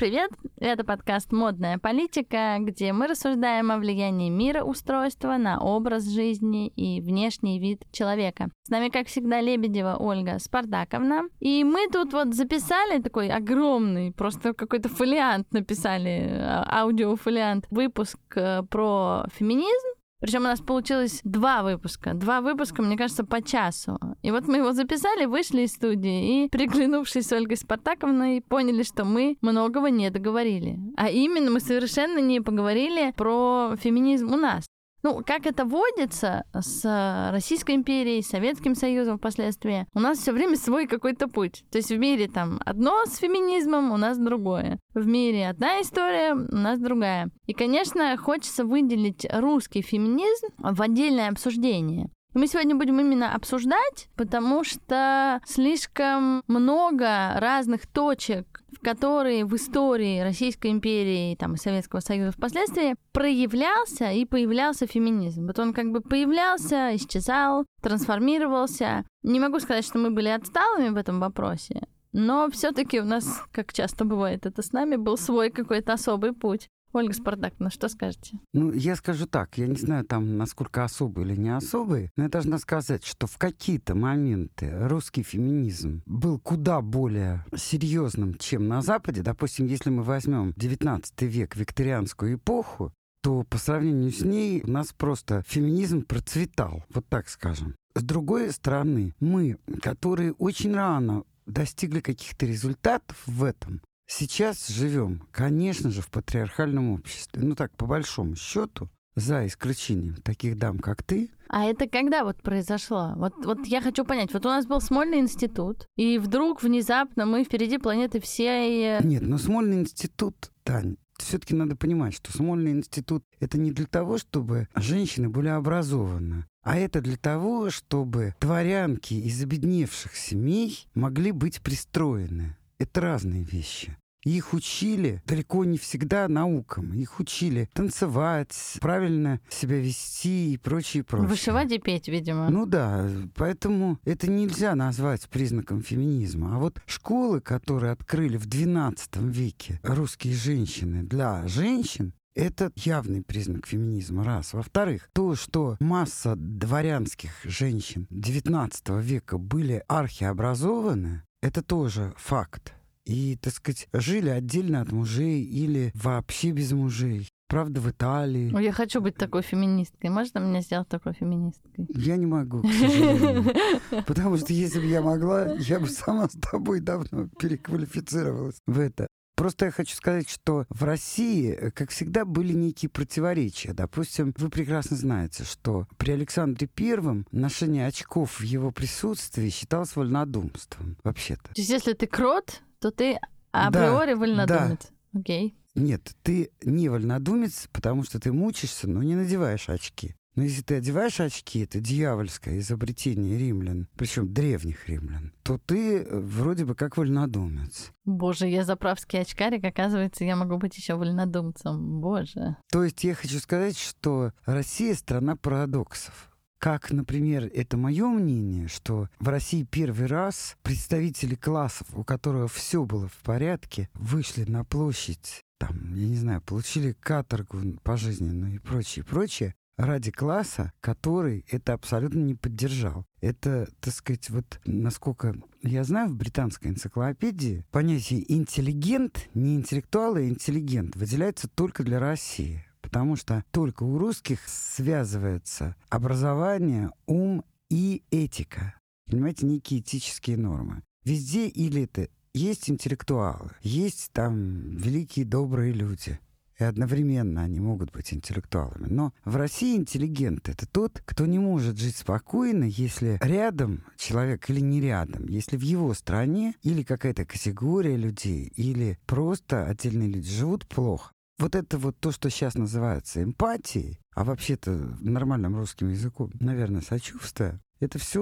привет! Это подкаст «Модная политика», где мы рассуждаем о влиянии мира устройства на образ жизни и внешний вид человека. С нами, как всегда, Лебедева Ольга Спартаковна. И мы тут вот записали такой огромный, просто какой-то фолиант написали, а, аудиофолиант, выпуск э, про феминизм. Причем у нас получилось два выпуска. Два выпуска, мне кажется, по часу. И вот мы его записали, вышли из студии и, приглянувшись с Ольгой Спартаковной, поняли, что мы многого не договорили. А именно, мы совершенно не поговорили про феминизм у нас. Ну, как это водится с Российской империей, Советским Союзом впоследствии, у нас все время свой какой-то путь. То есть в мире там одно с феминизмом, у нас другое. В мире одна история, у нас другая. И, конечно, хочется выделить русский феминизм в отдельное обсуждение. Мы сегодня будем именно обсуждать, потому что слишком много разных точек, в которые в истории Российской империи там, и Советского Союза впоследствии проявлялся и появлялся феминизм. Вот он как бы появлялся, исчезал, трансформировался. Не могу сказать, что мы были отсталыми в этом вопросе, но все-таки у нас, как часто бывает это с нами, был свой какой-то особый путь. Ольга Спартаковна, что скажете? Ну, я скажу так, я не знаю там, насколько особый или не особый, но я должна сказать, что в какие-то моменты русский феминизм был куда более серьезным, чем на Западе. Допустим, если мы возьмем 19 век, викторианскую эпоху, то по сравнению с ней у нас просто феминизм процветал, вот так скажем. С другой стороны, мы, которые очень рано достигли каких-то результатов в этом, Сейчас живем, конечно же, в патриархальном обществе. Ну так, по большому счету, за исключением таких дам, как ты. А это когда вот произошло? Вот, вот я хочу понять. Вот у нас был Смольный институт, и вдруг внезапно мы впереди планеты всей... Нет, но Смольный институт, Тань, все-таки надо понимать, что Смольный институт это не для того, чтобы женщины были образованы, а это для того, чтобы дворянки из обедневших семей могли быть пристроены. Это разные вещи. Их учили далеко не всегда наукам. Их учили танцевать, правильно себя вести и прочее, прочее. Вышивать и петь, видимо. Ну да, поэтому это нельзя назвать признаком феминизма. А вот школы, которые открыли в XII веке русские женщины для женщин, это явный признак феминизма, раз. Во-вторых, то, что масса дворянских женщин XIX века были архиобразованы, это тоже факт. И, так сказать, жили отдельно от мужей или вообще без мужей. Правда, в Италии. Ну, я хочу быть такой феминисткой. Можно меня сделать такой феминисткой? Я не могу, к сожалению. Потому что если бы я могла, я бы сама с тобой давно переквалифицировалась в это. Просто я хочу сказать, что в России, э, как всегда, были некие противоречия. Допустим, вы прекрасно знаете, что при Александре Первом ношение очков в его присутствии считалось вольнодумством, вообще-то. То есть если ты крот, то ты априори да, вольнодумец. Да. Окей. Нет, ты не вольнодумец, потому что ты мучишься, но не надеваешь очки. Но если ты одеваешь очки, это дьявольское изобретение римлян, причем древних римлян, то ты э, вроде бы как вольнодумец. Боже, я заправский очкарик, оказывается, я могу быть еще вольнодумцем. Боже. То есть я хочу сказать, что Россия страна парадоксов. Как, например, это мое мнение, что в России первый раз представители классов, у которых все было в порядке, вышли на площадь, там, я не знаю, получили каторгу пожизненную и прочее, прочее, ради класса, который это абсолютно не поддержал. Это, так сказать, вот насколько я знаю, в британской энциклопедии понятие интеллигент, не интеллектуал, а интеллигент выделяется только для России. Потому что только у русских связывается образование, ум и этика. Понимаете, некие этические нормы. Везде или это есть интеллектуалы, есть там великие добрые люди — и одновременно они могут быть интеллектуалами. Но в России интеллигент — это тот, кто не может жить спокойно, если рядом человек или не рядом, если в его стране или какая-то категория людей, или просто отдельные люди живут плохо. Вот это вот то, что сейчас называется эмпатией, а вообще-то нормальным русским языком, наверное, сочувствие, это все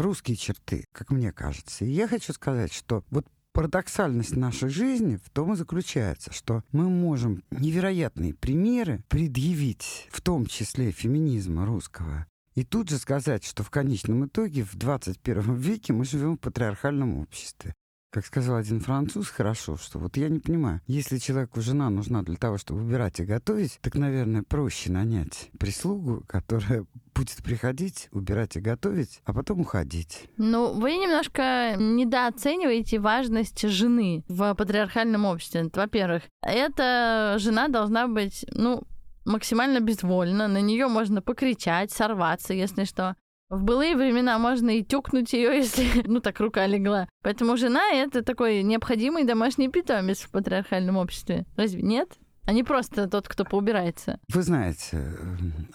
русские черты, как мне кажется. И я хочу сказать, что вот Парадоксальность нашей жизни в том и заключается, что мы можем невероятные примеры предъявить, в том числе феминизма русского, и тут же сказать, что в конечном итоге в 21 веке мы живем в патриархальном обществе. Как сказал один француз, хорошо, что вот я не понимаю, если человеку жена нужна для того, чтобы убирать и готовить, так, наверное, проще нанять прислугу, которая будет приходить, убирать и готовить, а потом уходить. Ну, вы немножко недооцениваете важность жены в патриархальном обществе. Во-первых, эта жена должна быть, ну, максимально безвольна, на нее можно покричать, сорваться, если что. В былые времена можно и тюкнуть ее, если, ну, так рука легла. Поэтому жена — это такой необходимый домашний питомец в патриархальном обществе. Разве нет? а не просто тот, кто поубирается. Вы знаете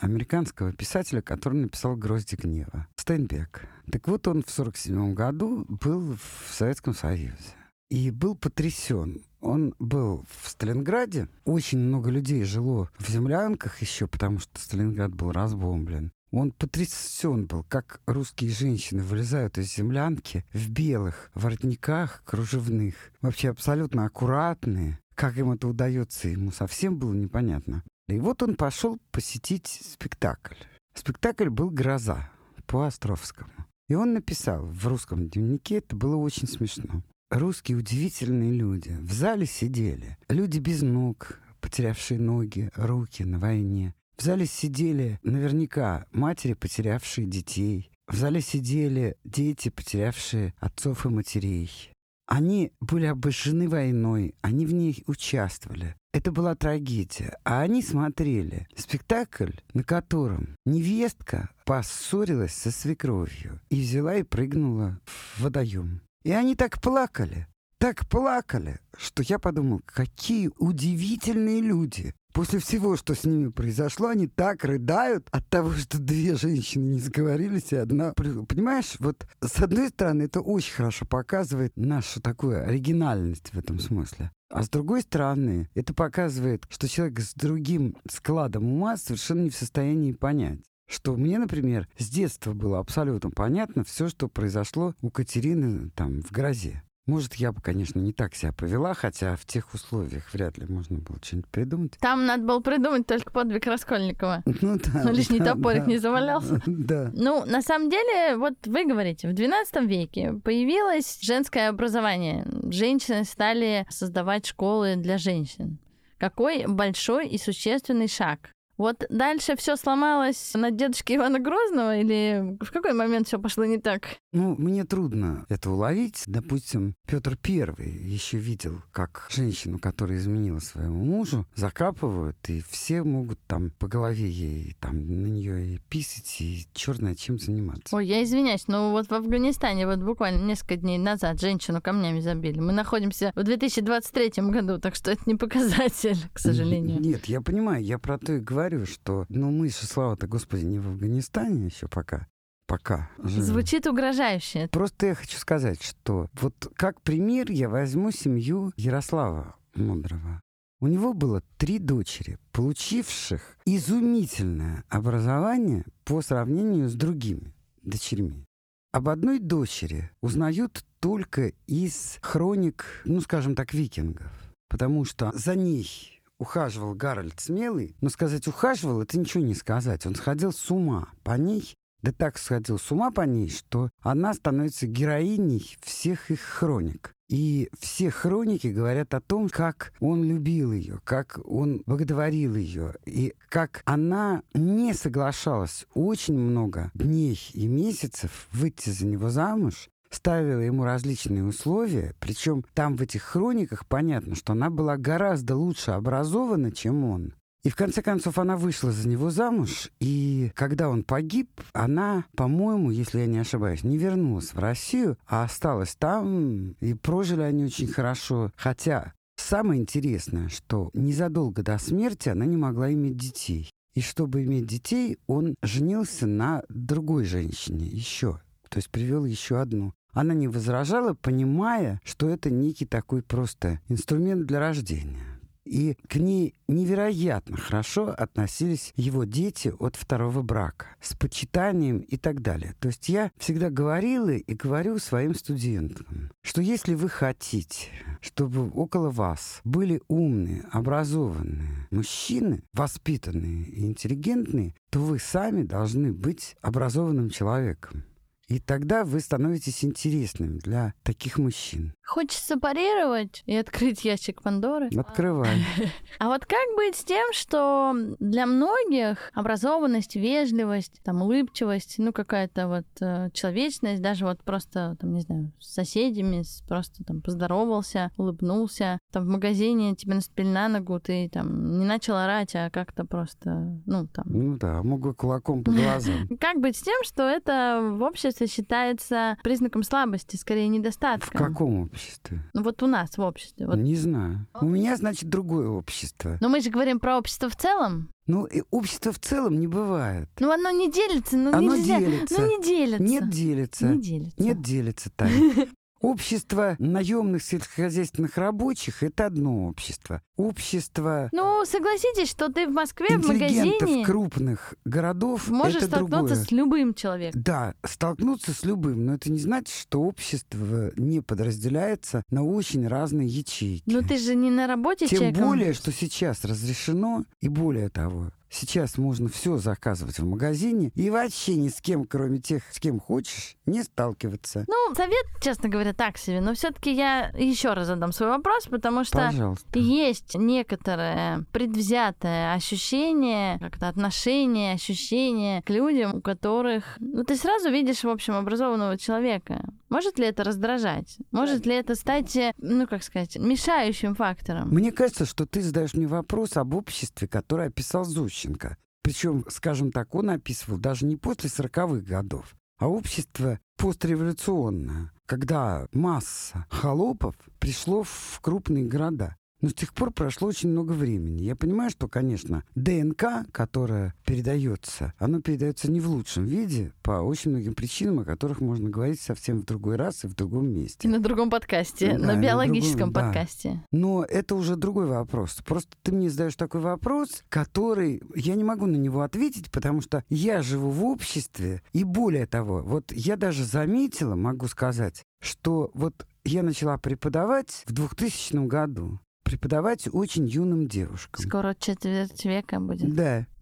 американского писателя, который написал «Грозди гнева» Стейнбек. Так вот, он в 1947 году был в Советском Союзе и был потрясен. Он был в Сталинграде. Очень много людей жило в землянках еще, потому что Сталинград был разбомблен. Он потрясен был, как русские женщины вылезают из землянки в белых воротниках кружевных, вообще абсолютно аккуратные. Как им это удается, ему совсем было непонятно. И вот он пошел посетить спектакль. Спектакль был «Гроза» по Островскому. И он написал в русском дневнике, это было очень смешно. Русские удивительные люди. В зале сидели люди без ног, потерявшие ноги, руки на войне. В зале сидели наверняка матери, потерявшие детей. В зале сидели дети, потерявшие отцов и матерей. Они были обожжены войной, они в ней участвовали. Это была трагедия. А они смотрели спектакль, на котором невестка поссорилась со свекровью и взяла и прыгнула в водоем. И они так плакали, так плакали, что я подумал, какие удивительные люди. После всего, что с ними произошло, они так рыдают от того, что две женщины не сговорились, и одна... Понимаешь, вот с одной стороны, это очень хорошо показывает нашу такую оригинальность в этом смысле. А с другой стороны, это показывает, что человек с другим складом ума совершенно не в состоянии понять что мне, например, с детства было абсолютно понятно все, что произошло у Катерины там в грозе. Может, я бы, конечно, не так себя повела, хотя в тех условиях вряд ли можно было что-нибудь придумать. Там надо было придумать только подвиг Раскольникова. Ну да. Ну, лишний да, топорик да, не завалялся. Да. Ну, на самом деле, вот вы говорите, в XII веке появилось женское образование. Женщины стали создавать школы для женщин. Какой большой и существенный шаг вот дальше все сломалось на дедушке Ивана Грозного или в какой момент все пошло не так? Ну, мне трудно это уловить. Допустим, Петр Первый еще видел, как женщину, которая изменила своему мужу, закапывают, и все могут там по голове ей, там на нее и писать, и черное чем заниматься. Ой, я извиняюсь, но вот в Афганистане вот буквально несколько дней назад женщину камнями забили. Мы находимся в 2023 году, так что это не показатель, к сожалению. Нет, я понимаю, я про то и говорю говорю, что, ну, мы же, слава-то, Господи, не в Афганистане еще пока. Пока. Звучит угрожающе. Просто я хочу сказать, что вот как пример я возьму семью Ярослава Мудрого. У него было три дочери, получивших изумительное образование по сравнению с другими дочерьми. Об одной дочери узнают только из хроник, ну, скажем так, викингов. Потому что за ней ухаживал Гарольд Смелый, но сказать ухаживал, это ничего не сказать. Он сходил с ума по ней, да так сходил с ума по ней, что она становится героиней всех их хроник. И все хроники говорят о том, как он любил ее, как он благодарил ее, и как она не соглашалась очень много дней и месяцев выйти за него замуж, ставила ему различные условия, причем там в этих хрониках понятно, что она была гораздо лучше образована, чем он. И в конце концов она вышла за него замуж, и когда он погиб, она, по-моему, если я не ошибаюсь, не вернулась в Россию, а осталась там, и прожили они очень хорошо. Хотя самое интересное, что незадолго до смерти она не могла иметь детей. И чтобы иметь детей, он женился на другой женщине еще. То есть привел еще одну. Она не возражала, понимая, что это некий такой просто инструмент для рождения. И к ней невероятно хорошо относились его дети от второго брака, с почитанием и так далее. То есть я всегда говорила и говорю своим студентам, что если вы хотите, чтобы около вас были умные, образованные мужчины, воспитанные и интеллигентные, то вы сами должны быть образованным человеком. И тогда вы становитесь интересным для таких мужчин. Хочется парировать и открыть ящик Пандоры. Открывай. А вот как быть с тем, что для многих образованность, вежливость, там, улыбчивость, ну, какая-то вот э, человечность, даже вот просто, там, не знаю, с соседями, с, просто там поздоровался, улыбнулся, там, в магазине тебе наступили на ногу, ты там не начал орать, а как-то просто, ну, там... Ну да, могу кулаком по глазам. Как быть с тем, что это в обществе считается признаком слабости, скорее недостатка? В каком обществе? Ну, вот у нас в обществе. Вот. Не знаю. У меня, значит, другое общество. Но мы же говорим про общество в целом. Ну, и общество в целом не бывает. Ну, оно не делится, ну Оно нельзя. делится. Ну, не делится. Нет делится. Не делится. Нет делится, Таня. Общество наемных сельскохозяйственных рабочих – это одно общество. Общество Ну, согласитесь, что ты в Москве в магазине крупных городов – можешь это столкнуться другое. с любым человеком. Да, столкнуться с любым, но это не значит, что общество не подразделяется на очень разные ячейки. Ну, ты же не на работе Тем человеком. более, что сейчас разрешено, и более того, сейчас можно все заказывать в магазине и вообще ни с кем, кроме тех, с кем хочешь, не сталкиваться. Ну, совет, честно говоря, так себе. Но все-таки я еще раз задам свой вопрос, потому что Пожалуйста. есть некоторое предвзятое ощущение, как-то отношение, ощущение к людям, у которых... Ну, ты сразу видишь, в общем, образованного человека. Может ли это раздражать? Может ли это стать, ну, как сказать, мешающим фактором? Мне кажется, что ты задаешь мне вопрос об обществе, которое описал Зощенко. Причем, скажем так, он описывал даже не после 40-х годов, а общество постреволюционное, когда масса холопов пришло в крупные города. Но с тех пор прошло очень много времени. Я понимаю, что, конечно, ДНК, которая передается, оно передается не в лучшем виде по очень многим причинам, о которых можно говорить совсем в другой раз и в другом месте. И на другом подкасте, Да, на на биологическом другом, да. подкасте. Но это уже другой вопрос. Просто ты мне задаешь такой вопрос, который я не могу на него ответить, потому что я живу в обществе, и более того, вот я даже заметила, могу сказать, что вот я начала преподавать в 2000 году. Преподавать очень юным девушкам. Скоро четверть века будет. Да,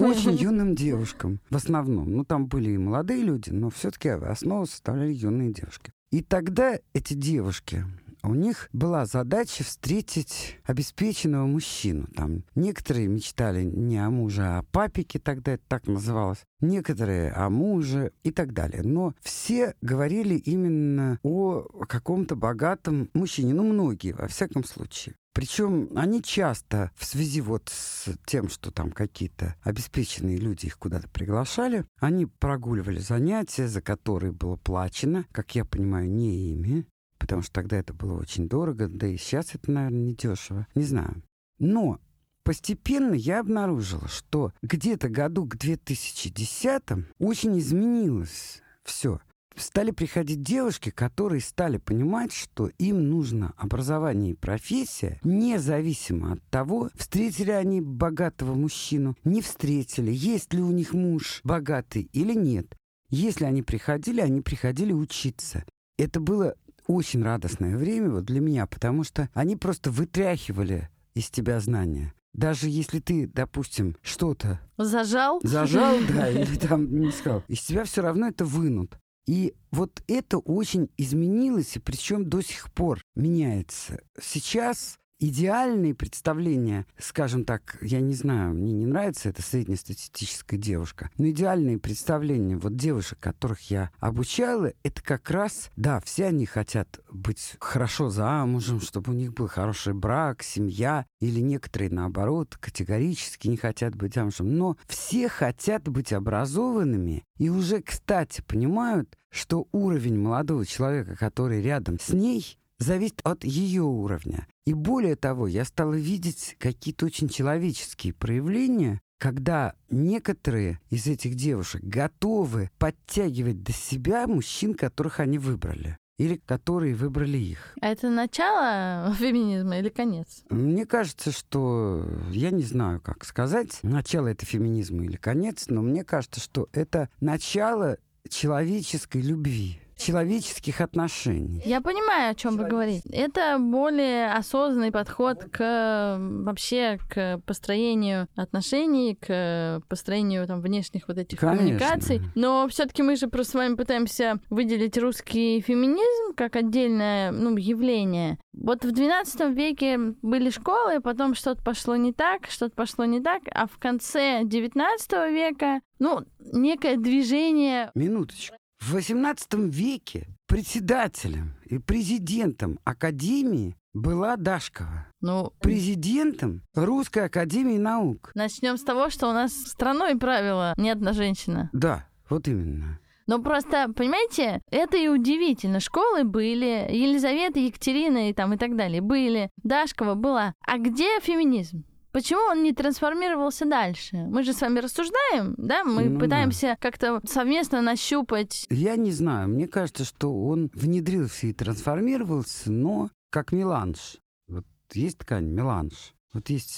очень юным девушкам в основном. Ну, там были и молодые люди, но все-таки основу составляли юные девушки. И тогда эти девушки, у них была задача встретить обеспеченного мужчину. Там некоторые мечтали не о муже, а о папике, тогда это так называлось. Некоторые о муже и так далее. Но все говорили именно о каком-то богатом мужчине. Ну, многие, во всяком случае. Причем они часто в связи вот с тем, что там какие-то обеспеченные люди их куда-то приглашали, они прогуливали занятия, за которые было плачено, как я понимаю, не ими, потому что тогда это было очень дорого, да и сейчас это, наверное, не дешево. Не знаю. Но постепенно я обнаружила, что где-то году к 2010 очень изменилось все. Стали приходить девушки, которые стали понимать, что им нужно образование и профессия, независимо от того, встретили они богатого мужчину, не встретили, есть ли у них муж богатый или нет. Если они приходили, они приходили учиться. Это было очень радостное время вот для меня, потому что они просто вытряхивали из тебя знания. Даже если ты, допустим, что-то Зажал? зажал, да, или там не сказал, из тебя все равно это вынут. И вот это очень изменилось, и причем до сих пор меняется. Сейчас идеальные представления, скажем так, я не знаю, мне не нравится эта среднестатистическая девушка, но идеальные представления вот девушек, которых я обучала, это как раз, да, все они хотят быть хорошо замужем, чтобы у них был хороший брак, семья, или некоторые, наоборот, категорически не хотят быть замужем, но все хотят быть образованными и уже, кстати, понимают, что уровень молодого человека, который рядом с ней, зависит от ее уровня. И более того, я стала видеть какие-то очень человеческие проявления, когда некоторые из этих девушек готовы подтягивать до себя мужчин, которых они выбрали. Или которые выбрали их. А это начало феминизма или конец? Мне кажется, что я не знаю, как сказать, начало это феминизма или конец, но мне кажется, что это начало человеческой любви. Человеческих отношений. Я понимаю, о чем вы говорите. Это более осознанный подход к вообще к построению отношений, к построению там внешних вот этих Конечно. коммуникаций. Но все-таки мы же просто с вами пытаемся выделить русский феминизм как отдельное ну, явление. Вот в 12 веке были школы, потом что-то пошло не так, что-то пошло не так, а в конце 19 века, ну, некое движение Минуточку. В XVIII веке председателем и президентом Академии была Дашкова. ну, Президентом Русской Академии Наук. начнем с того, что у нас страной правила не одна женщина. Да, вот именно. Но просто, понимаете, это и удивительно. Школы были, Елизавета, Екатерина и там и так далее были, Дашкова была. А где феминизм? Почему он не трансформировался дальше? Мы же с вами рассуждаем, да? Мы Ну да. пытаемся как-то совместно нащупать. Я не знаю, мне кажется, что он внедрился и трансформировался, но как меланж. Вот есть ткань, меланж. Вот есть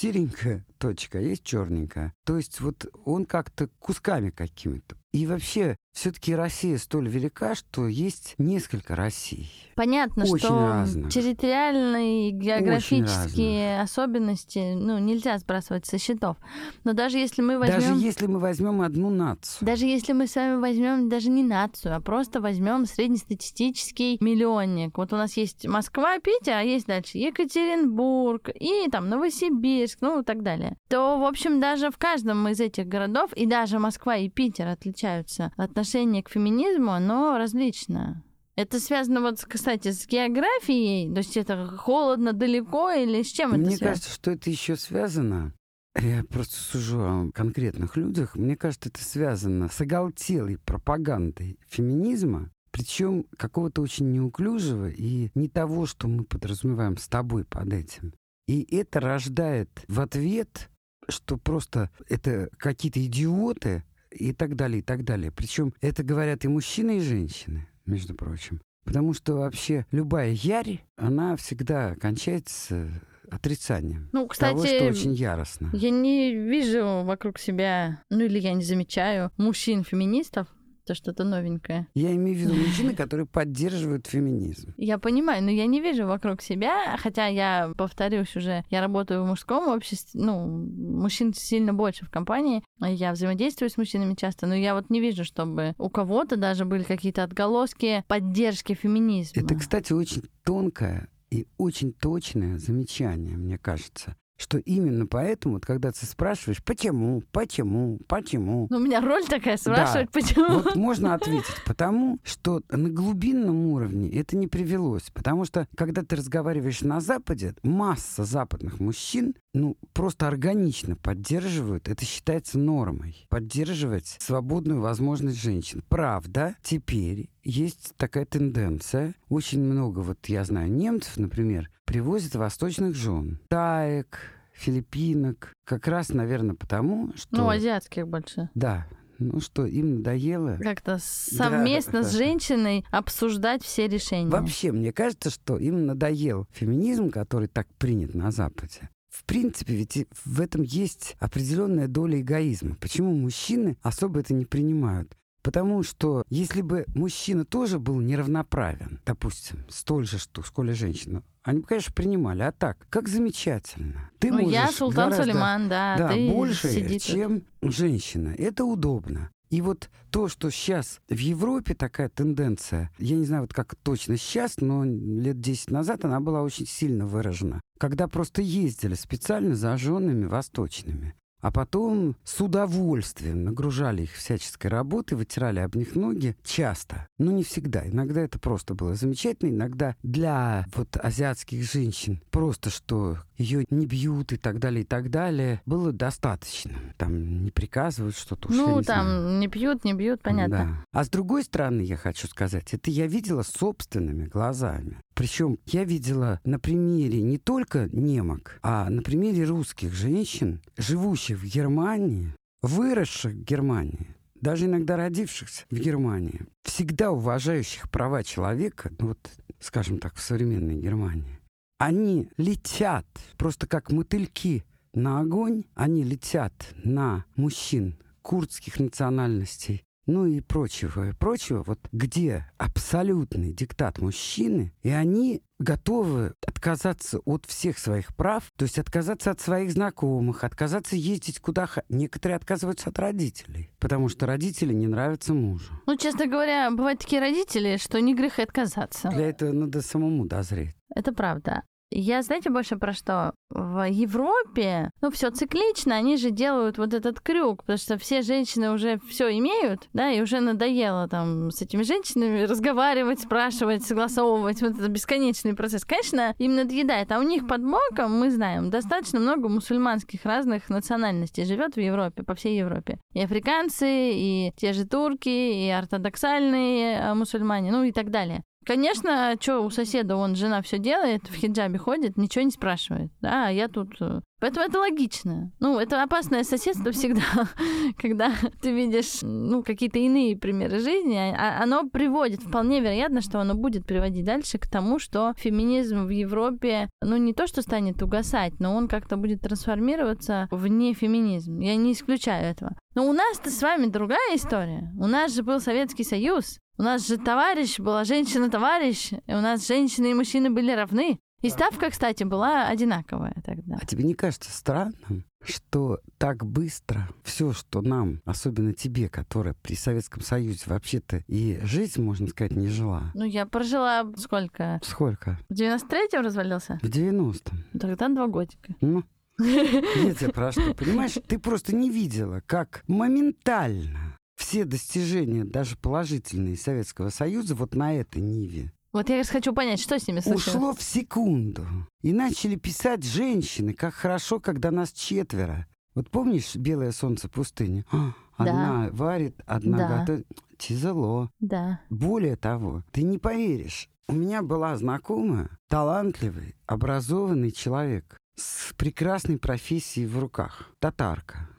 серенькая точка, а есть черненькая. То есть вот он как-то кусками какими-то. И вообще, все-таки Россия столь велика, что есть несколько Россий. Понятно, Очень что разных. территориальные, географические особенности, ну, нельзя сбрасывать со счетов. Но даже если мы возьмем... Даже если мы возьмем одну нацию. Даже если мы с вами возьмем даже не нацию, а просто возьмем среднестатистический миллионник. Вот у нас есть Москва, Питер, а есть дальше Екатеринбург и там Новосибирск, ну и так далее. То, в общем, даже в каждом из этих городов, и даже Москва и Питер отличаются, отношение к феминизму, оно различно. Это связано вот, кстати, с географией, то есть это холодно, далеко или с чем это Мне кажется, что это еще связано. Я просто сужу о конкретных людях. Мне кажется, это связано с оголтелой пропагандой феминизма, причем какого-то очень неуклюжего и не того, что мы подразумеваем с тобой под этим. И это рождает в ответ, что просто это какие-то идиоты и так далее, и так далее. Причем это говорят и мужчины, и женщины, между прочим. Потому что вообще любая ярь, она всегда кончается отрицанием Ну, того, что кстати, очень яростно. Я не вижу вокруг себя, ну или я не замечаю мужчин-феминистов, это что-то новенькое. Я имею в виду мужчины, которые поддерживают феминизм. Я понимаю, но я не вижу вокруг себя, хотя я, повторюсь уже, я работаю в мужском обществе, ну, мужчин сильно больше в компании, я взаимодействую с мужчинами часто, но я вот не вижу, чтобы у кого-то даже были какие-то отголоски поддержки феминизма. Это, кстати, очень тонкое и очень точное замечание, мне кажется. Что именно поэтому, вот когда ты спрашиваешь, почему, почему, почему, Ну, у меня роль такая спрашивать, почему. Вот можно ответить, потому что на глубинном уровне это не привелось. Потому что, когда ты разговариваешь на Западе, масса западных мужчин, ну, просто органично поддерживают, это считается нормой, поддерживать свободную возможность женщин. Правда, теперь есть такая тенденция. Очень много, вот я знаю, немцев, например, привозят восточных жен. Таек, филиппинок. Как раз, наверное, потому, что... Ну, азиатских больше. Да, ну что, им надоело. Как-то совместно с женщиной обсуждать все решения. Вообще, мне кажется, что им надоел феминизм, который так принят на Западе. В принципе, ведь в этом есть определенная доля эгоизма. Почему мужчины особо это не принимают? Потому что если бы мужчина тоже был неравноправен, допустим, столь же, что сколь и женщина, они бы, конечно, принимали. А так, как замечательно. Ты ну, можешь я Султан гораздо- Сулейман, да, да, ты больше, сиди тут. чем женщина. Это удобно. И вот то, что сейчас в Европе такая тенденция, я не знаю, вот как точно сейчас, но лет 10 назад она была очень сильно выражена. Когда просто ездили специально за женами восточными. А потом с удовольствием нагружали их всяческой работой, вытирали об них ноги часто, но не всегда. Иногда это просто было замечательно, иногда для вот азиатских женщин просто, что ее не бьют и так далее, и так далее, было достаточно. Там не приказывают что-то. Ну, не там знаю. не пьют, не бьют, понятно. Да. А с другой стороны, я хочу сказать, это я видела собственными глазами. Причем я видела на примере не только немок, а на примере русских женщин, живущих в Германии, выросших в Германии, даже иногда родившихся в Германии, всегда уважающих права человека, ну вот, скажем так, в современной Германии. Они летят просто как мотыльки на огонь, они летят на мужчин курдских национальностей, ну и прочего, прочего, вот где абсолютный диктат мужчины, и они готовы отказаться от всех своих прав, то есть отказаться от своих знакомых, отказаться ездить куда... Некоторые отказываются от родителей, потому что родители не нравятся мужу. Ну, честно говоря, бывают такие родители, что не грех и отказаться. Для этого надо самому дозреть. Это правда. Я, знаете, больше про что? В Европе, ну, все циклично, они же делают вот этот крюк, потому что все женщины уже все имеют, да, и уже надоело там с этими женщинами разговаривать, спрашивать, согласовывать, вот этот бесконечный процесс. Конечно, им надоедает, а у них под боком, мы знаем, достаточно много мусульманских разных национальностей живет в Европе, по всей Европе. И африканцы, и те же турки, и ортодоксальные э, мусульмане, ну и так далее. Конечно, что у соседа, он жена все делает, в хиджабе ходит, ничего не спрашивает. Да, я тут... Э, поэтому это логично. Ну, это опасное соседство всегда, когда ты видишь, ну, какие-то иные примеры жизни. А, а оно приводит, вполне вероятно, что оно будет приводить дальше к тому, что феминизм в Европе, ну, не то, что станет угасать, но он как-то будет трансформироваться в нефеминизм. Я не исключаю этого. Но у нас-то с вами другая история. У нас же был Советский Союз. У нас же товарищ была женщина-товарищ, и у нас женщины и мужчины были равны. И ставка, кстати, была одинаковая тогда. А тебе не кажется странным, что так быстро все, что нам, особенно тебе, которая при Советском Союзе вообще-то и жизнь, можно сказать, не жила. Ну, я прожила сколько? Сколько? В 93-м развалился? В 90-м. Тогда два годика. Ну, нет, я про что, понимаешь? Ты просто не видела, как моментально все достижения, даже положительные Советского Союза, вот на этой ниве. Вот я хочу понять, что с ними случилось. Ушло в секунду. И начали писать женщины, как хорошо, когда нас четверо. Вот помнишь «Белое солнце пустыни»? А, одна да. варит, одна да. готовит. Тяжело. Да. Более того, ты не поверишь, у меня была знакомая, талантливый, образованный человек с прекрасной профессией в руках. Татарка.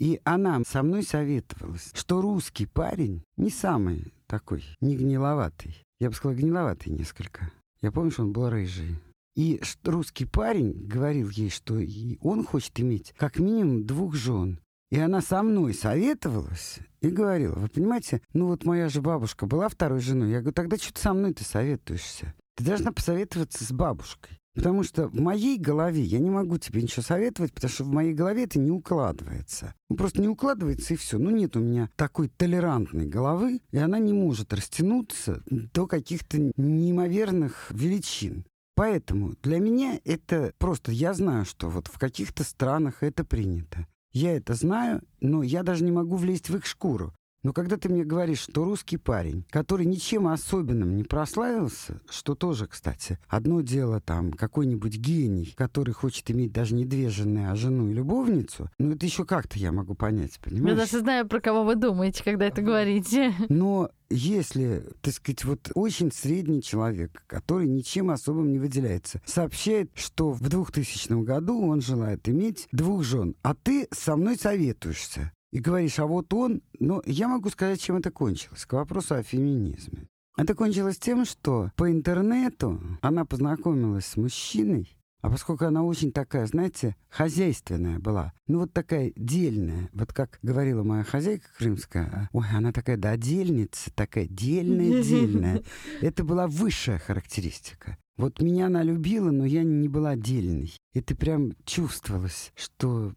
И она со мной советовалась, что русский парень не самый такой, не гниловатый. Я бы сказала, гниловатый несколько. Я помню, что он был рыжий. И русский парень говорил ей, что он хочет иметь как минимум двух жен. И она со мной советовалась и говорила, вы понимаете, ну вот моя же бабушка была второй женой. Я говорю, тогда что ты со мной ты советуешься? Ты должна посоветоваться с бабушкой. Потому что в моей голове я не могу тебе ничего советовать, потому что в моей голове это не укладывается. Ну, просто не укладывается и все. Ну, нет у меня такой толерантной головы, и она не может растянуться до каких-то неимоверных величин. Поэтому для меня это просто, я знаю, что вот в каких-то странах это принято. Я это знаю, но я даже не могу влезть в их шкуру. Но когда ты мне говоришь, что русский парень, который ничем особенным не прославился, что тоже, кстати, одно дело там какой-нибудь гений, который хочет иметь даже не две жены, а жену и любовницу, ну это еще как-то я могу понять, понимаешь? Я даже знаю, про кого вы думаете, когда это говорите. Но если, так сказать, вот очень средний человек, который ничем особым не выделяется, сообщает, что в 2000 году он желает иметь двух жен, а ты со мной советуешься, и говоришь, а вот он... Но я могу сказать, чем это кончилось. К вопросу о феминизме. Это кончилось тем, что по интернету она познакомилась с мужчиной, а поскольку она очень такая, знаете, хозяйственная была, ну вот такая дельная, вот как говорила моя хозяйка крымская, ой, она такая додельница, такая дельная-дельная. Это была высшая характеристика. Вот меня она любила, но я не была дельной. Это прям чувствовалось, что...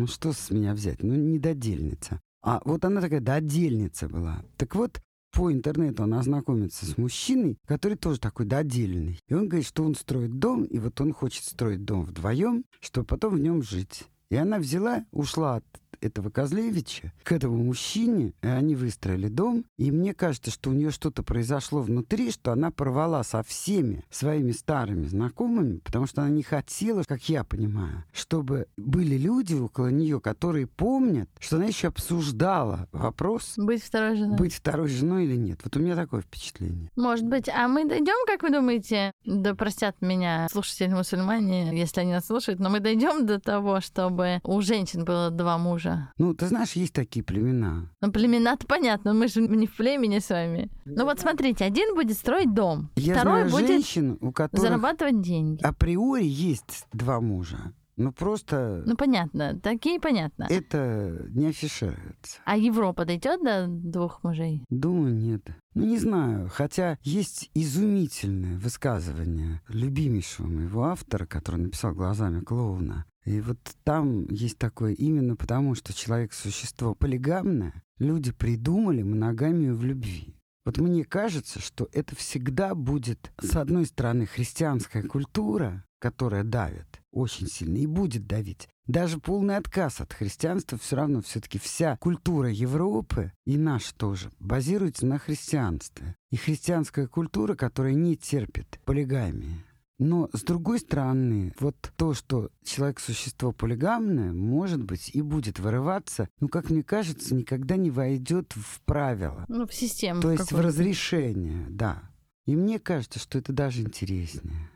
Ну что с меня взять? Ну, не додельница. А вот она такая додельница была. Так вот, по интернету она знакомится с мужчиной, который тоже такой додельный. И он говорит, что он строит дом, и вот он хочет строить дом вдвоем, чтобы потом в нем жить. И она взяла, ушла от этого Козлевича к этому мужчине, и они выстроили дом. И мне кажется, что у нее что-то произошло внутри, что она порвала со всеми своими старыми знакомыми, потому что она не хотела, как я понимаю, чтобы были люди около нее, которые помнят, что она еще обсуждала вопрос быть второй женой. Быть второй женой или нет. Вот у меня такое впечатление. Может быть. А мы дойдем, как вы думаете, да простят меня слушатели мусульмане, если они нас слушают, но мы дойдем до того, чтобы у женщин было два мужа мужа. Ну, ты знаешь, есть такие племена. Ну, племена-то понятно, мы же не в племени с вами. Ну вот смотрите, один будет строить дом, Я второй знаю будет женщин, у которых зарабатывать деньги. Априори есть два мужа. Ну просто Ну, понятно. Такие понятно. это не афишируется. А Европа дойдет до двух мужей? Думаю, нет. Ну, не знаю. Хотя есть изумительное высказывание любимейшего моего автора, который написал «Глазами клоуна». И вот там есть такое именно потому, что человек — существо полигамное, люди придумали моногамию в любви. Вот мне кажется, что это всегда будет, с одной стороны, христианская культура, которая давит очень сильно и будет давить. Даже полный отказ от христианства все равно все-таки вся культура Европы и наша тоже базируется на христианстве. И христианская культура, которая не терпит полигамии. Но, с другой стороны, вот то, что человек — существо полигамное, может быть, и будет вырываться, ну, как мне кажется, никогда не войдет в правила. Ну, в систему. То есть в разрешение, да. И мне кажется, что это даже интереснее.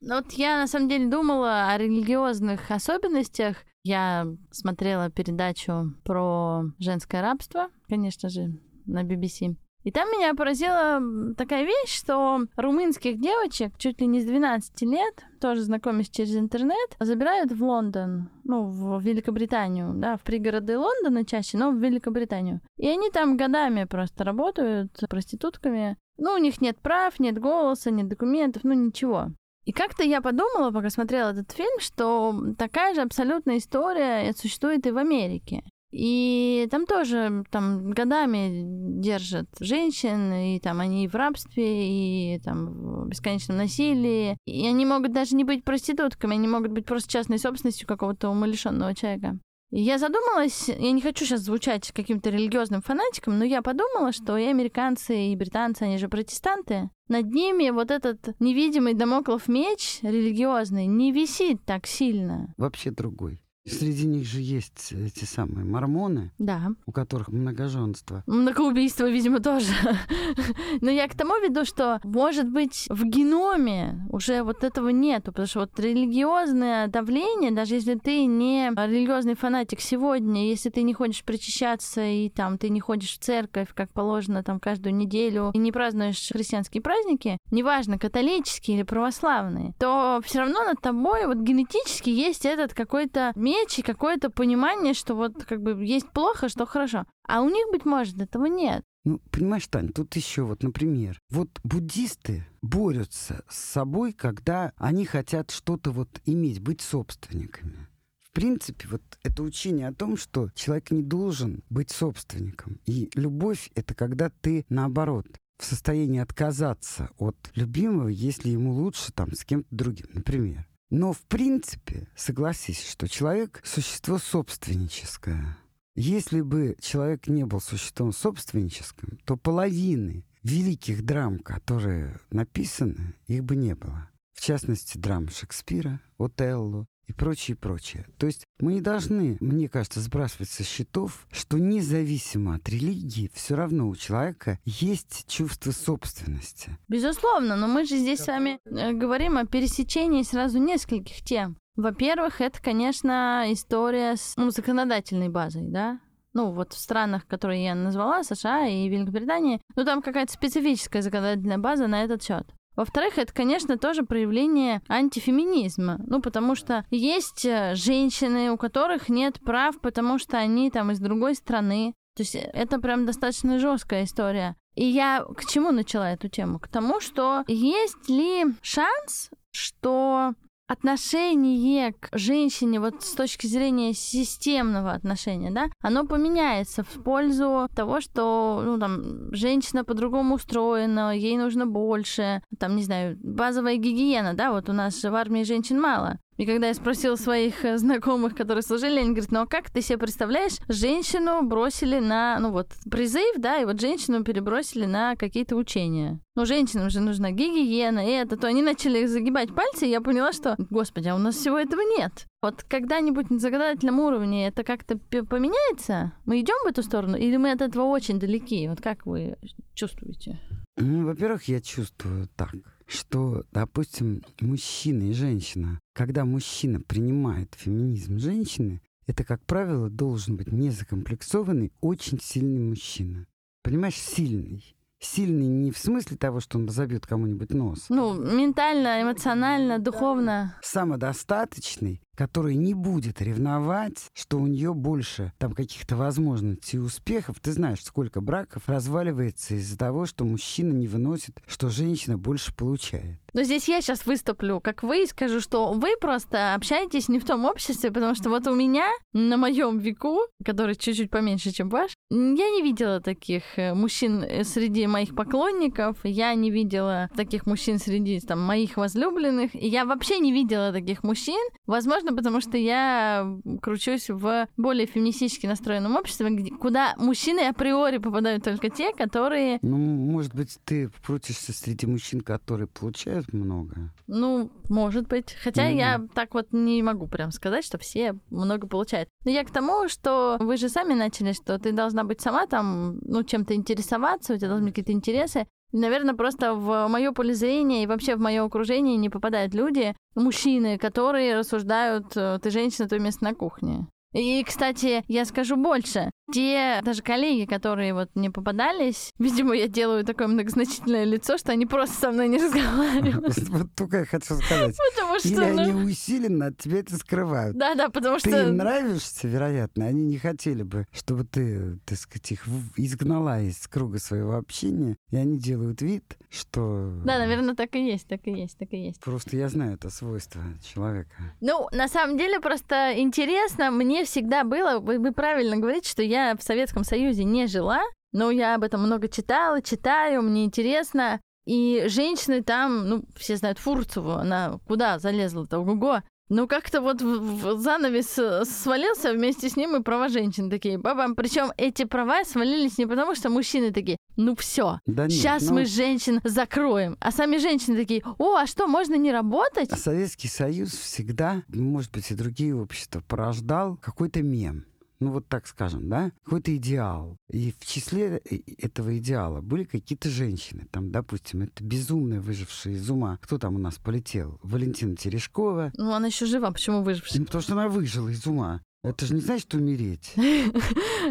Ну, вот я на самом деле думала о религиозных особенностях. Я смотрела передачу про женское рабство, конечно же, на BBC. И там меня поразила такая вещь, что румынских девочек чуть ли не с 12 лет, тоже знакомясь через интернет, забирают в Лондон, ну, в Великобританию, да, в пригороды Лондона чаще, но в Великобританию. И они там годами просто работают проститутками. Ну, у них нет прав, нет голоса, нет документов, ну, ничего. И как-то я подумала, пока смотрела этот фильм, что такая же абсолютная история существует и в Америке. И там тоже там годами держат женщин, и там они и в рабстве, и там в бесконечном насилии. И они могут даже не быть проститутками, они могут быть просто частной собственностью какого-то умалишенного человека. Я задумалась, я не хочу сейчас звучать каким-то религиозным фанатиком, но я подумала, что и американцы, и британцы, они же протестанты. Над ними вот этот невидимый домоклов меч религиозный не висит так сильно. Вообще другой. Среди них же есть эти самые мормоны, Да. у которых многоженство. Многоубийство, видимо, тоже. Но я к тому веду, что, может быть, в геноме уже вот этого нету, потому что вот религиозное давление, даже если ты не религиозный фанатик сегодня, если ты не ходишь причащаться и там ты не ходишь в церковь, как положено там каждую неделю, и не празднуешь христианские праздники, неважно, католические или православные, то все равно над тобой вот генетически есть этот какой-то меч и какое-то понимание, что вот как бы есть плохо, что хорошо. А у них, быть может, этого нет. Ну, понимаешь, Тань, тут еще вот, например, вот буддисты борются с собой, когда они хотят что-то вот иметь, быть собственниками. В принципе, вот это учение о том, что человек не должен быть собственником. И любовь — это когда ты, наоборот, в состоянии отказаться от любимого, если ему лучше там с кем-то другим, например. Но в принципе, согласись, что человек — существо собственническое. Если бы человек не был существом собственническим, то половины великих драм, которые написаны, их бы не было. В частности, драм Шекспира, Отелло и прочее, прочее. То есть мы не должны, мне кажется, сбрасывать со счетов, что независимо от религии, все равно у человека есть чувство собственности. Безусловно, но мы же здесь с вами э, говорим о пересечении сразу нескольких тем. Во-первых, это, конечно, история с ну, законодательной базой, да? Ну, вот в странах, которые я назвала, США и Великобритании, ну, там какая-то специфическая законодательная база на этот счет. Во-вторых, это, конечно, тоже проявление антифеминизма. Ну, потому что есть э, женщины, у которых нет прав, потому что они там из другой страны. То есть это прям достаточно жесткая история. И я к чему начала эту тему? К тому, что есть ли шанс, что отношение к женщине вот с точки зрения системного отношения, да, оно поменяется в пользу того, что, ну, там, женщина по-другому устроена, ей нужно больше, там, не знаю, базовая гигиена, да, вот у нас же в армии женщин мало. И когда я спросила своих э, знакомых, которые служили, они говорят, ну а как ты себе представляешь, женщину бросили на, ну вот, призыв, да, и вот женщину перебросили на какие-то учения. Ну, женщинам же нужна гигиена, и это, то они начали загибать пальцы, и я поняла, что, господи, а у нас всего этого нет. Вот когда-нибудь на законодательном уровне это как-то поменяется? Мы идем в эту сторону, или мы от этого очень далеки? Вот как вы чувствуете? Ну, во-первых, я чувствую так, что, допустим, мужчина и женщина, когда мужчина принимает феминизм женщины, это, как правило, должен быть незакомплексованный, очень сильный мужчина. Понимаешь, сильный. Сильный не в смысле того, что он забьет кому-нибудь нос. Ну, ментально, эмоционально, духовно. Самодостаточный которая не будет ревновать, что у нее больше там каких-то возможностей и успехов. Ты знаешь, сколько браков разваливается из-за того, что мужчина не выносит, что женщина больше получает. Но здесь я сейчас выступлю, как вы, и скажу, что вы просто общаетесь не в том обществе, потому что вот у меня на моем веку, который чуть-чуть поменьше, чем ваш, я не видела таких э, мужчин э, среди моих поклонников, я не видела таких мужчин среди там моих возлюбленных, и я вообще не видела таких мужчин, возможно, потому что я кручусь в более феминистически настроенном обществе, где, куда мужчины априори попадают только те, которые... Ну, может быть, ты крутишься среди мужчин, которые получают получают много? Ну, может быть. Хотя mm-hmm. я так вот не могу прям сказать, что все много получают. Но я к тому, что вы же сами начали, что ты должна быть сама там, ну, чем-то интересоваться, у тебя должны быть какие-то интересы. Наверное, просто в мое поле зрения и вообще в мое окружение не попадают люди, мужчины, которые рассуждают, э, ты женщина, твое место на кухне. И, кстати, я скажу больше. Те даже коллеги, которые вот мне попадались, видимо, я делаю такое многозначительное лицо, что они просто со мной не разговаривают. Вот только я хочу сказать. Потому что... Или они ну усиленно от тебя это скрывают. Да-да, потому что... Ты им нравишься, вероятно. Они не хотели бы, чтобы ты, так сказать, их изгнала из круга своего общения. И они делают вид, что... Да, наверное, так и есть, так и есть, так и есть. Просто я знаю это свойство человека. Ну, на самом деле, просто интересно, мне всегда было, вы, вы правильно говорите, что я в Советском Союзе не жила, но я об этом много читала, читаю, мне интересно. И женщины там, ну, все знают Фурцеву, она куда залезла-то, ого-го. Ну, как-то вот в занавес э, свалился вместе с ним и права женщин такие. Бабам. Причем эти права свалились не потому, что мужчины такие, ну все, да сейчас ну... мы женщин закроем. А сами женщины такие, о, а что, можно не работать? А Советский Союз всегда, может быть, и другие общества порождал какой-то мем ну вот так скажем, да, какой-то идеал. И в числе э, этого идеала были какие-то женщины. Там, допустим, это безумная выжившая из ума. Кто там у нас полетел? Валентина Терешкова. Ну, она еще жива, почему выжившая? Ну, потому что она выжила из ума. Это же не значит умереть.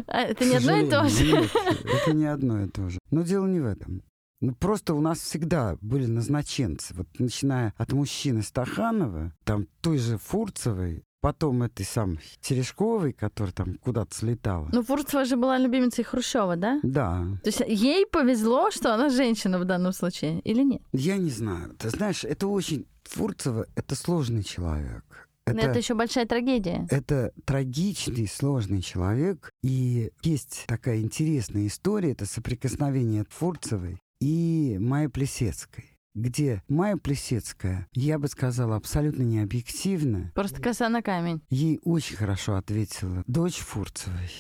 А это не одно и то же. Это не одно и то же. Но дело не в этом. Ну, просто у нас всегда были назначенцы. Вот начиная от мужчины Стаханова, там той же Фурцевой, потом этой самой Терешковой, которая там куда-то слетала. Ну, Фурцева же была любимицей Хрущева, да? Да. То есть ей повезло, что она женщина в данном случае, или нет? Я не знаю. Ты знаешь, это очень... Фурцева — это сложный человек. Это, это еще большая трагедия. Это трагичный, сложный человек. И есть такая интересная история, это соприкосновение Фурцевой и Майи Плесецкой где Майя Плесецкая, я бы сказала, абсолютно необъективно. Просто коса на камень. Ей очень хорошо ответила дочь Фурцевой.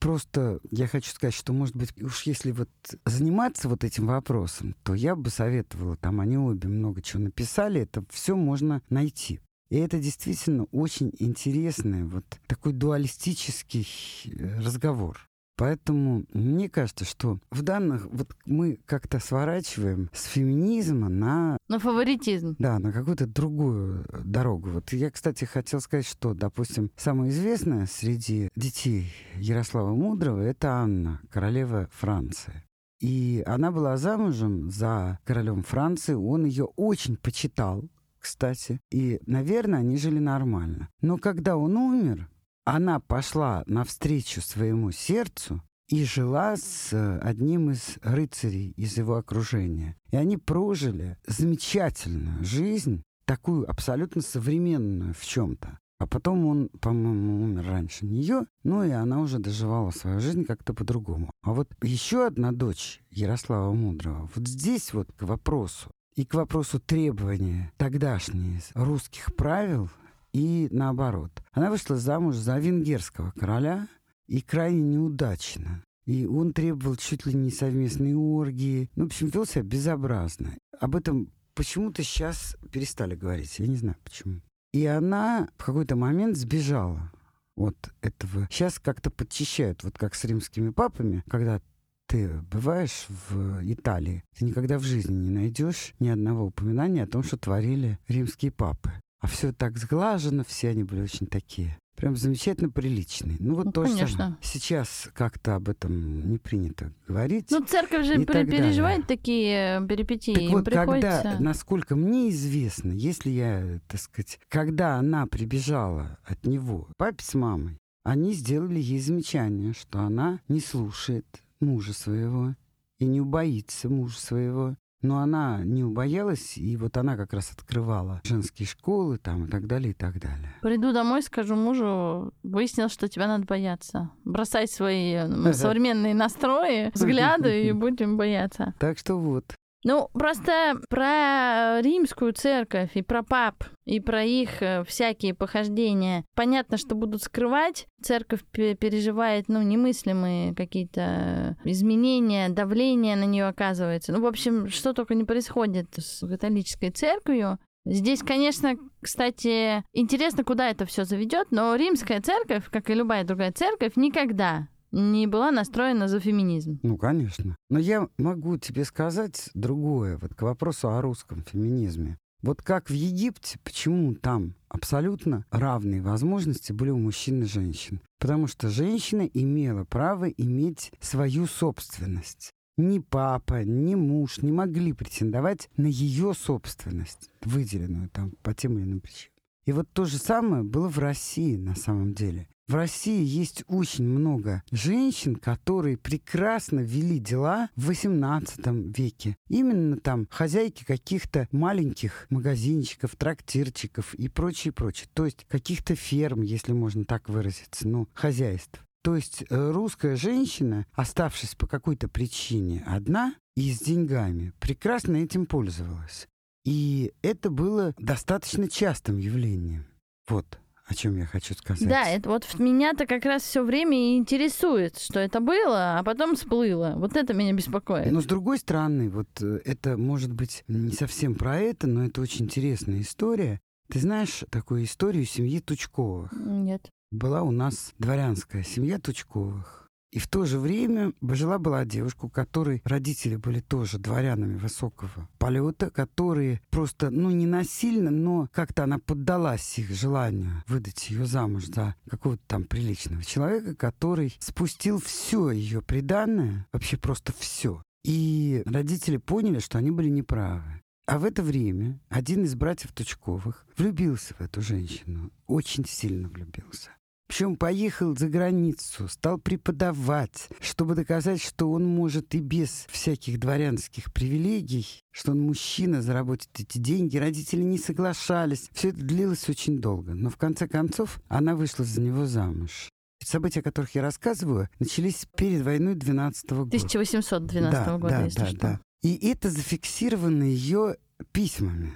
Просто я хочу сказать, что, может быть, уж если вот заниматься вот этим вопросом, то я бы советовала, там они обе много чего написали, это все можно найти. И это действительно очень интересный вот такой дуалистический э, разговор. Поэтому мне кажется, что в данных вот мы как-то сворачиваем с феминизма на... На фаворитизм. Да, на какую-то другую дорогу. Вот я, кстати, хотел сказать, что, допустим, самое известное среди детей Ярослава Мудрого — это Анна, королева Франции. И она была замужем за королем Франции, он ее очень почитал, кстати. И, наверное, они жили нормально. Но когда он умер, она пошла навстречу своему сердцу и жила с э, одним из рыцарей из его окружения. И они прожили замечательную жизнь, такую абсолютно современную в чем-то. А потом он, по-моему, умер раньше нее, ну и она уже доживала свою жизнь как-то по-другому. А вот еще одна дочь Ярослава Мудрого, вот здесь вот к вопросу, и к вопросу требования тогдашних русских правил и наоборот. Она вышла замуж за венгерского короля и крайне неудачно. И он требовал чуть ли не совместной оргии. Ну, в общем, вел себя безобразно. Об этом почему-то сейчас перестали говорить. Я не знаю почему. И она в какой-то момент сбежала от этого. Сейчас как-то подчищают, вот как с римскими папами, когда ты бываешь в Италии, ты никогда в жизни не найдешь ни одного упоминания о том, что творили римские папы. А все так сглажено, все они были очень такие Прям замечательно приличный. Ну вот Ну, то же конечно. Сейчас как-то об этом не принято говорить. Ну, церковь же далее. переживает такие э, перипетии. Так Им вот, приходится... когда, насколько мне известно, если я, так сказать, когда она прибежала от него, папе с мамой, они сделали ей замечание, что она не слушает мужа своего и не убоится мужа своего. Но она не убоялась, и вот она как раз открывала женские школы там и так далее, и так далее. Приду домой, скажу мужу, выяснил, что тебя надо бояться. Бросай свои э, современные настрои, взгляды и будем бояться. Так что вот. Ну, просто про римскую церковь и про пап, и про их э, всякие похождения. Понятно, что будут скрывать. Церковь пе- переживает, ну, немыслимые какие-то изменения, давление на нее оказывается. Ну, в общем, что только не происходит с католической церковью. Здесь, конечно, кстати, интересно, куда это все заведет, но римская церковь, как и любая другая церковь, никогда не была настроена за феминизм. Ну, конечно. Но я могу тебе сказать другое, вот к вопросу о русском феминизме. Вот как в Египте, почему там абсолютно равные возможности были у мужчин и женщин? Потому что женщина имела право иметь свою собственность. Ни папа, ни муж не могли претендовать на ее собственность, выделенную там по тем или иным причинам. И вот то же самое было в России на самом деле. В России есть очень много женщин, которые прекрасно вели дела в XVIII веке. Именно там хозяйки каких-то маленьких магазинчиков, трактирчиков и прочее, прочее. То есть каких-то ферм, если можно так выразиться, ну, хозяйств. То есть э, русская женщина, оставшись по какой-то причине одна и с деньгами, прекрасно этим пользовалась. И это было достаточно частым явлением. Вот о чем я хочу сказать. Да, это вот меня-то как раз все время и интересует, что это было, а потом всплыло. Вот это меня беспокоит. Но с другой стороны, вот э, это может быть не совсем про это, но это очень интересная история. Ты знаешь такую историю семьи Тучковых? Нет. Была у нас дворянская семья Тучковых. И в то же время жила-была девушка, у которой родители были тоже дворянами высокого полета, которые просто, ну, не насильно, но как-то она поддалась их желанию выдать ее замуж за какого-то там приличного человека, который спустил все ее приданное, вообще просто все. И родители поняли, что они были неправы. А в это время один из братьев Тучковых влюбился в эту женщину, очень сильно влюбился. Причем поехал за границу, стал преподавать, чтобы доказать, что он может и без всяких дворянских привилегий, что он мужчина, заработать эти деньги. Родители не соглашались. Все это длилось очень долго. Но в конце концов она вышла за него замуж. События, о которых я рассказываю, начались перед войной 12 года. 1812 Да, года, да, если да, что. да. И это зафиксировано ее письмами.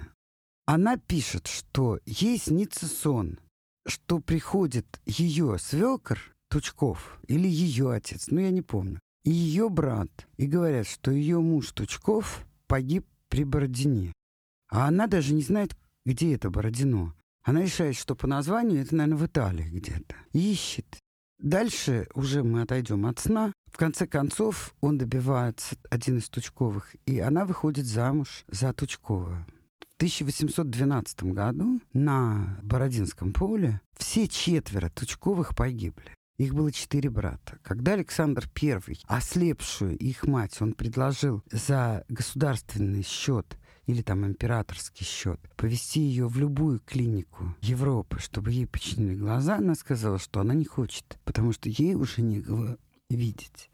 Она пишет, что ей снится сон, что приходит ее свекр Тучков или ее отец, ну я не помню, и ее брат, и говорят, что ее муж Тучков погиб при Бородине. А она даже не знает, где это Бородино. Она решает, что по названию это, наверное, в Италии где-то. Ищет. Дальше уже мы отойдем от сна. В конце концов, он добивается, один из Тучковых, и она выходит замуж за Тучкова. В 1812 году на Бородинском поле все четверо Тучковых погибли. Их было четыре брата. Когда Александр I, ослепшую их мать, он предложил за государственный счет или там императорский счет, повести ее в любую клинику Европы, чтобы ей починили глаза, она сказала, что она не хочет, потому что ей уже некого видеть.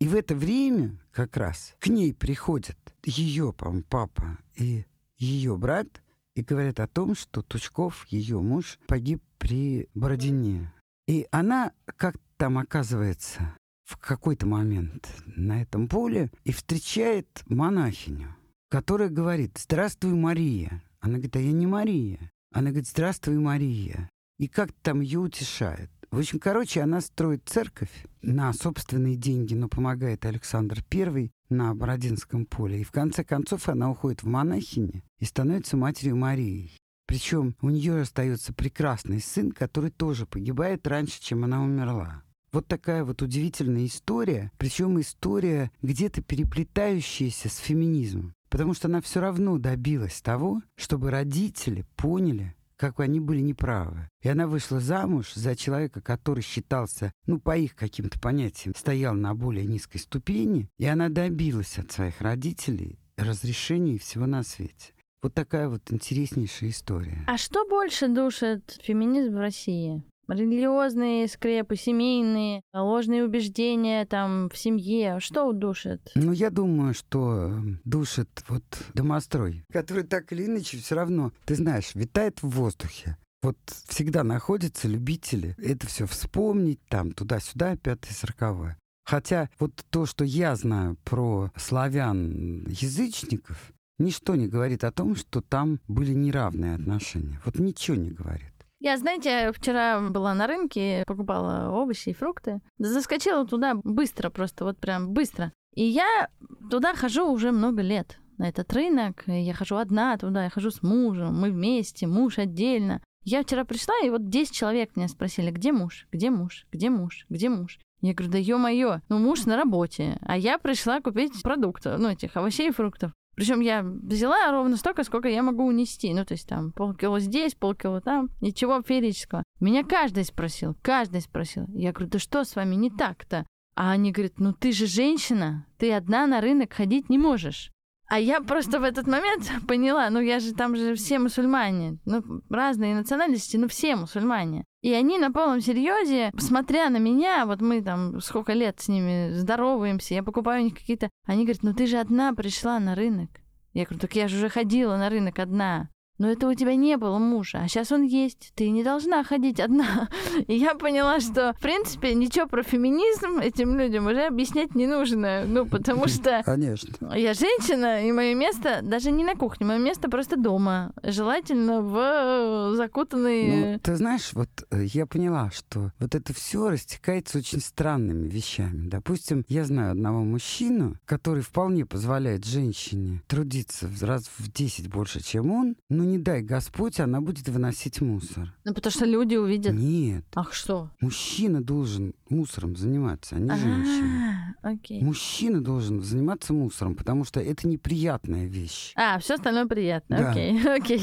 И в это время как раз к ней приходят ее, по папа и ее брат и говорят о том, что Тучков, ее муж, погиб при Бородине. И она, как там оказывается, в какой-то момент на этом поле и встречает монахиню, которая говорит «Здравствуй, Мария». Она говорит «А я не Мария». Она говорит «Здравствуй, Мария». И как там ее утешает. В общем, короче, она строит церковь на собственные деньги, но помогает Александр I на Бородинском поле. И в конце концов она уходит в монахини и становится матерью Марией. Причем у нее остается прекрасный сын, который тоже погибает раньше, чем она умерла. Вот такая вот удивительная история, причем история где-то переплетающаяся с феминизмом. Потому что она все равно добилась того, чтобы родители поняли, как они были неправы. И она вышла замуж за человека, который считался, ну, по их каким-то понятиям, стоял на более низкой ступени, и она добилась от своих родителей разрешения всего на свете. Вот такая вот интереснейшая история. А что больше душит феминизм в России? Религиозные скрепы, семейные, ложные убеждения там в семье. Что удушит? Ну, я думаю, что душит вот домострой, который так или иначе все равно, ты знаешь, витает в воздухе. Вот всегда находятся любители это все вспомнить, там, туда-сюда, пятое, сороковое. Хотя вот то, что я знаю про славян-язычников, ничто не говорит о том, что там были неравные отношения. Вот ничего не говорит. Я, знаете, вчера была на рынке, покупала овощи и фрукты. Заскочила туда быстро, просто вот прям быстро. И я туда хожу уже много лет, на этот рынок. Я хожу одна туда, я хожу с мужем, мы вместе, муж отдельно. Я вчера пришла, и вот 10 человек меня спросили, где муж, где муж, где муж, где муж. Я говорю, да ё-моё, ну муж на работе, а я пришла купить продукты, ну этих овощей и фруктов. Причем я взяла ровно столько, сколько я могу унести. Ну, то есть там полкило здесь, полкило там. Ничего феерического. Меня каждый спросил, каждый спросил. Я говорю, да что с вами не так-то? А они говорят, ну ты же женщина, ты одна на рынок ходить не можешь. А я просто в этот момент поняла, ну я же там же все мусульмане, ну разные национальности, ну все мусульмане. И они на полном серьезе, смотря на меня, вот мы там сколько лет с ними здороваемся, я покупаю у них какие-то... Они говорят, ну ты же одна пришла на рынок. Я говорю, так я же уже ходила на рынок одна но это у тебя не было мужа, а сейчас он есть, ты не должна ходить одна. И я поняла, что, в принципе, ничего про феминизм этим людям уже объяснять не нужно, ну, потому что... Конечно. Я женщина, и мое место даже не на кухне, мое место просто дома, желательно в закутанной... Ну, ты знаешь, вот э, я поняла, что вот это все растекается очень странными вещами. Допустим, я знаю одного мужчину, который вполне позволяет женщине трудиться раз в 10 больше, чем он, но не дай Господь, она будет выносить мусор. Ну, потому что люди увидят. Нет. Ах, что? Мужчина должен мусором заниматься, а не женщина. Окей. Мужчина должен заниматься мусором, потому что это неприятная вещь. А, все остальное приятно. Да. Окей, окей.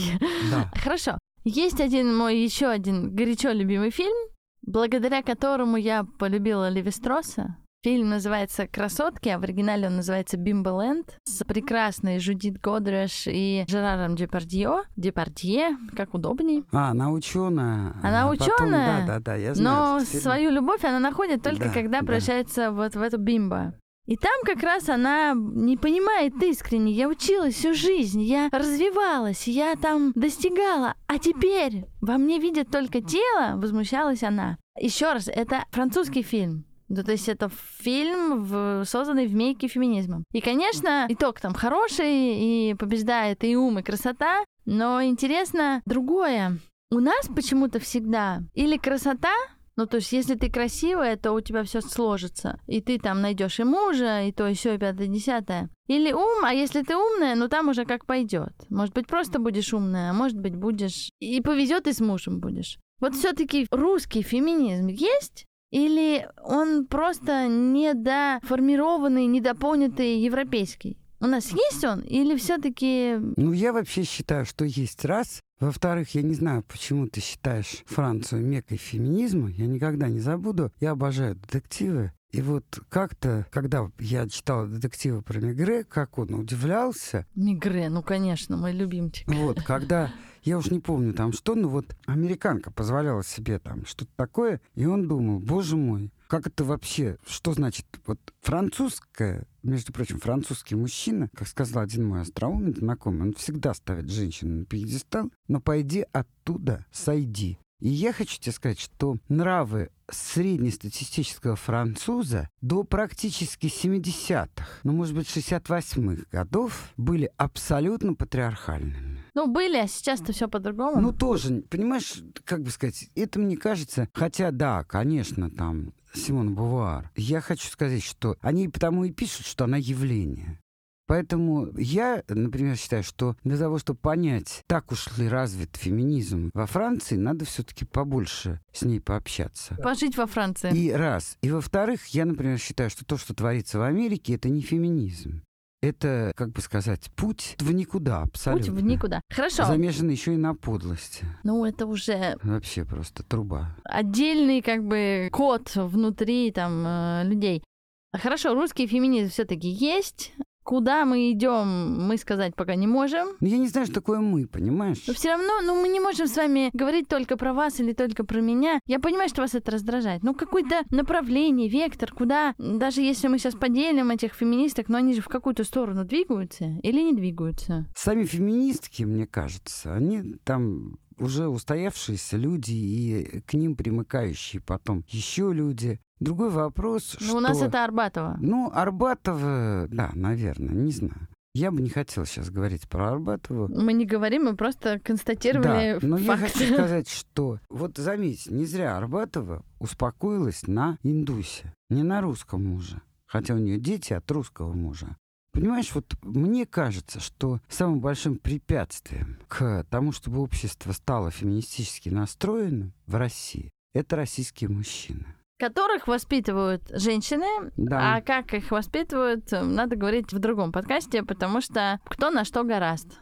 Да. Хорошо. Есть один мой еще один горячо любимый фильм, благодаря которому я полюбила Леви Стросса. Фильм называется «Красотки», а в оригинале он называется «Бимболенд» с прекрасной Жудит Годреш и Жераром Депардье. Депардье, как удобней. А, она ученая. Она а потом- ученая, Да, да, да, я знаю. Но свою любовь она находит только Да, когда да. превращается вот в эту бимбо. И там как раз она не понимает искренне. Я училась всю жизнь, я развивалась, я там достигала. А теперь во мне видят только тело, возмущалась она. Еще раз, это французский фильм. Ну, то есть это фильм, в- созданный в мейке феминизмом. И, конечно, итог там хороший, и побеждает и ум, и красота. Но интересно другое. У нас почему-то всегда или красота, ну, то есть, если ты красивая, то у тебя все сложится. И ты там найдешь и мужа, и то, и все, и пятое, десятое. Или ум, а если ты умная, ну там уже как пойдет. Может быть, просто будешь умная, а может быть, будешь. И повезет, и с мужем будешь. Вот все-таки русский феминизм есть? Или он просто недоформированный, недопонятый европейский? У нас есть он? Или все-таки Ну, я вообще считаю, что есть раз. Во-вторых, я не знаю, почему ты считаешь Францию мекой феминизма. Я никогда не забуду. Я обожаю детективы. И вот как-то, когда я читал детективы про Мегре, как он удивлялся, Мигре? Ну, конечно, мой любимчик. вот, когда, я уж не помню там что, но вот американка позволяла себе там что-то такое, и он думал, боже мой, как это вообще, что значит, вот французская, между прочим, французский мужчина, как сказал один мой остроумный знакомый, он всегда ставит женщину на пьедестал, но пойди оттуда, сойди. И я хочу тебе сказать, что нравы среднестатистического француза до практически 70-х, ну, может быть, 68-х годов были абсолютно патриархальными. Ну, были, а сейчас-то все по-другому. Ну, тоже, понимаешь, как бы сказать, это мне кажется, хотя да, конечно, там Симон Бувар. Я хочу сказать, что они потому и пишут, что она явление. Поэтому я, например, считаю, что для того, чтобы понять, так уж ли развит феминизм во Франции, надо все-таки побольше с ней пообщаться. Пожить во Франции. И раз. И во-вторых, я, например, считаю, что то, что творится в Америке, это не феминизм. это, как бы сказать, путь в никуда абсолютно. Путь в никуда. Хорошо. Замешан еще и на подлости. Ну, это уже Вообще просто труба. отдельный как бы код внутри там э, людей. Хорошо, русский феминизм все-таки есть. Куда мы идем, мы сказать пока не можем. Ну, я не знаю, что такое мы, понимаешь? Но все равно, ну, мы не можем с вами говорить только про вас или только про меня. Я понимаю, что вас это раздражает. Ну, какое-то направление, вектор, куда, даже если мы сейчас поделим этих феминисток, но они же в какую-то сторону двигаются или не двигаются. Сами феминистки, мне кажется, они там уже устоявшиеся люди и к ним примыкающие потом еще люди. Другой вопрос, Ну, что... у нас это Арбатова. Ну, Арбатова, да, наверное, не знаю. Я бы не хотел сейчас говорить про Арбатову. Мы не говорим, мы просто констатировали Да, но я факт. хочу сказать, что вот заметьте, не зря Арбатова успокоилась на индусе, не на русском муже. Хотя у нее дети от русского мужа. Понимаешь, вот мне кажется, что самым большим препятствием к тому, чтобы общество стало феминистически настроенным в России, это российские мужчины. Которых воспитывают женщины, Да. а как их воспитывают, э, надо говорить в другом подкасте, потому что кто на что гораст.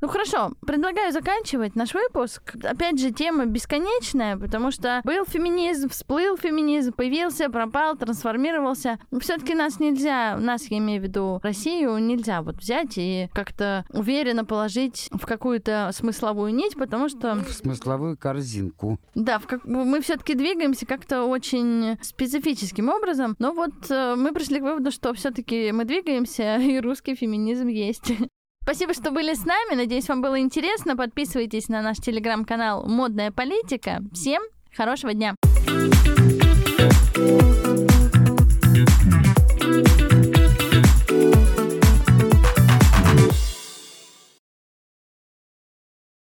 Ну хорошо, предлагаю заканчивать наш выпуск. Опять же, тема бесконечная, потому что был феминизм, всплыл феминизм, появился, пропал, трансформировался. Все-таки нас нельзя, нас, я имею в виду Россию, нельзя вот взять и как-то уверенно положить в какую-то смысловую нить, потому что В смысловую корзинку. да, в как... мы все-таки двигаемся как-то очень специфическим образом, но вот э, мы пришли к выводу, что все-таки мы двигаемся, и русский феминизм есть. Спасибо, что были с нами. Надеюсь, вам было интересно. Подписывайтесь на наш телеграм-канал «Модная политика». Всем хорошего дня! thank you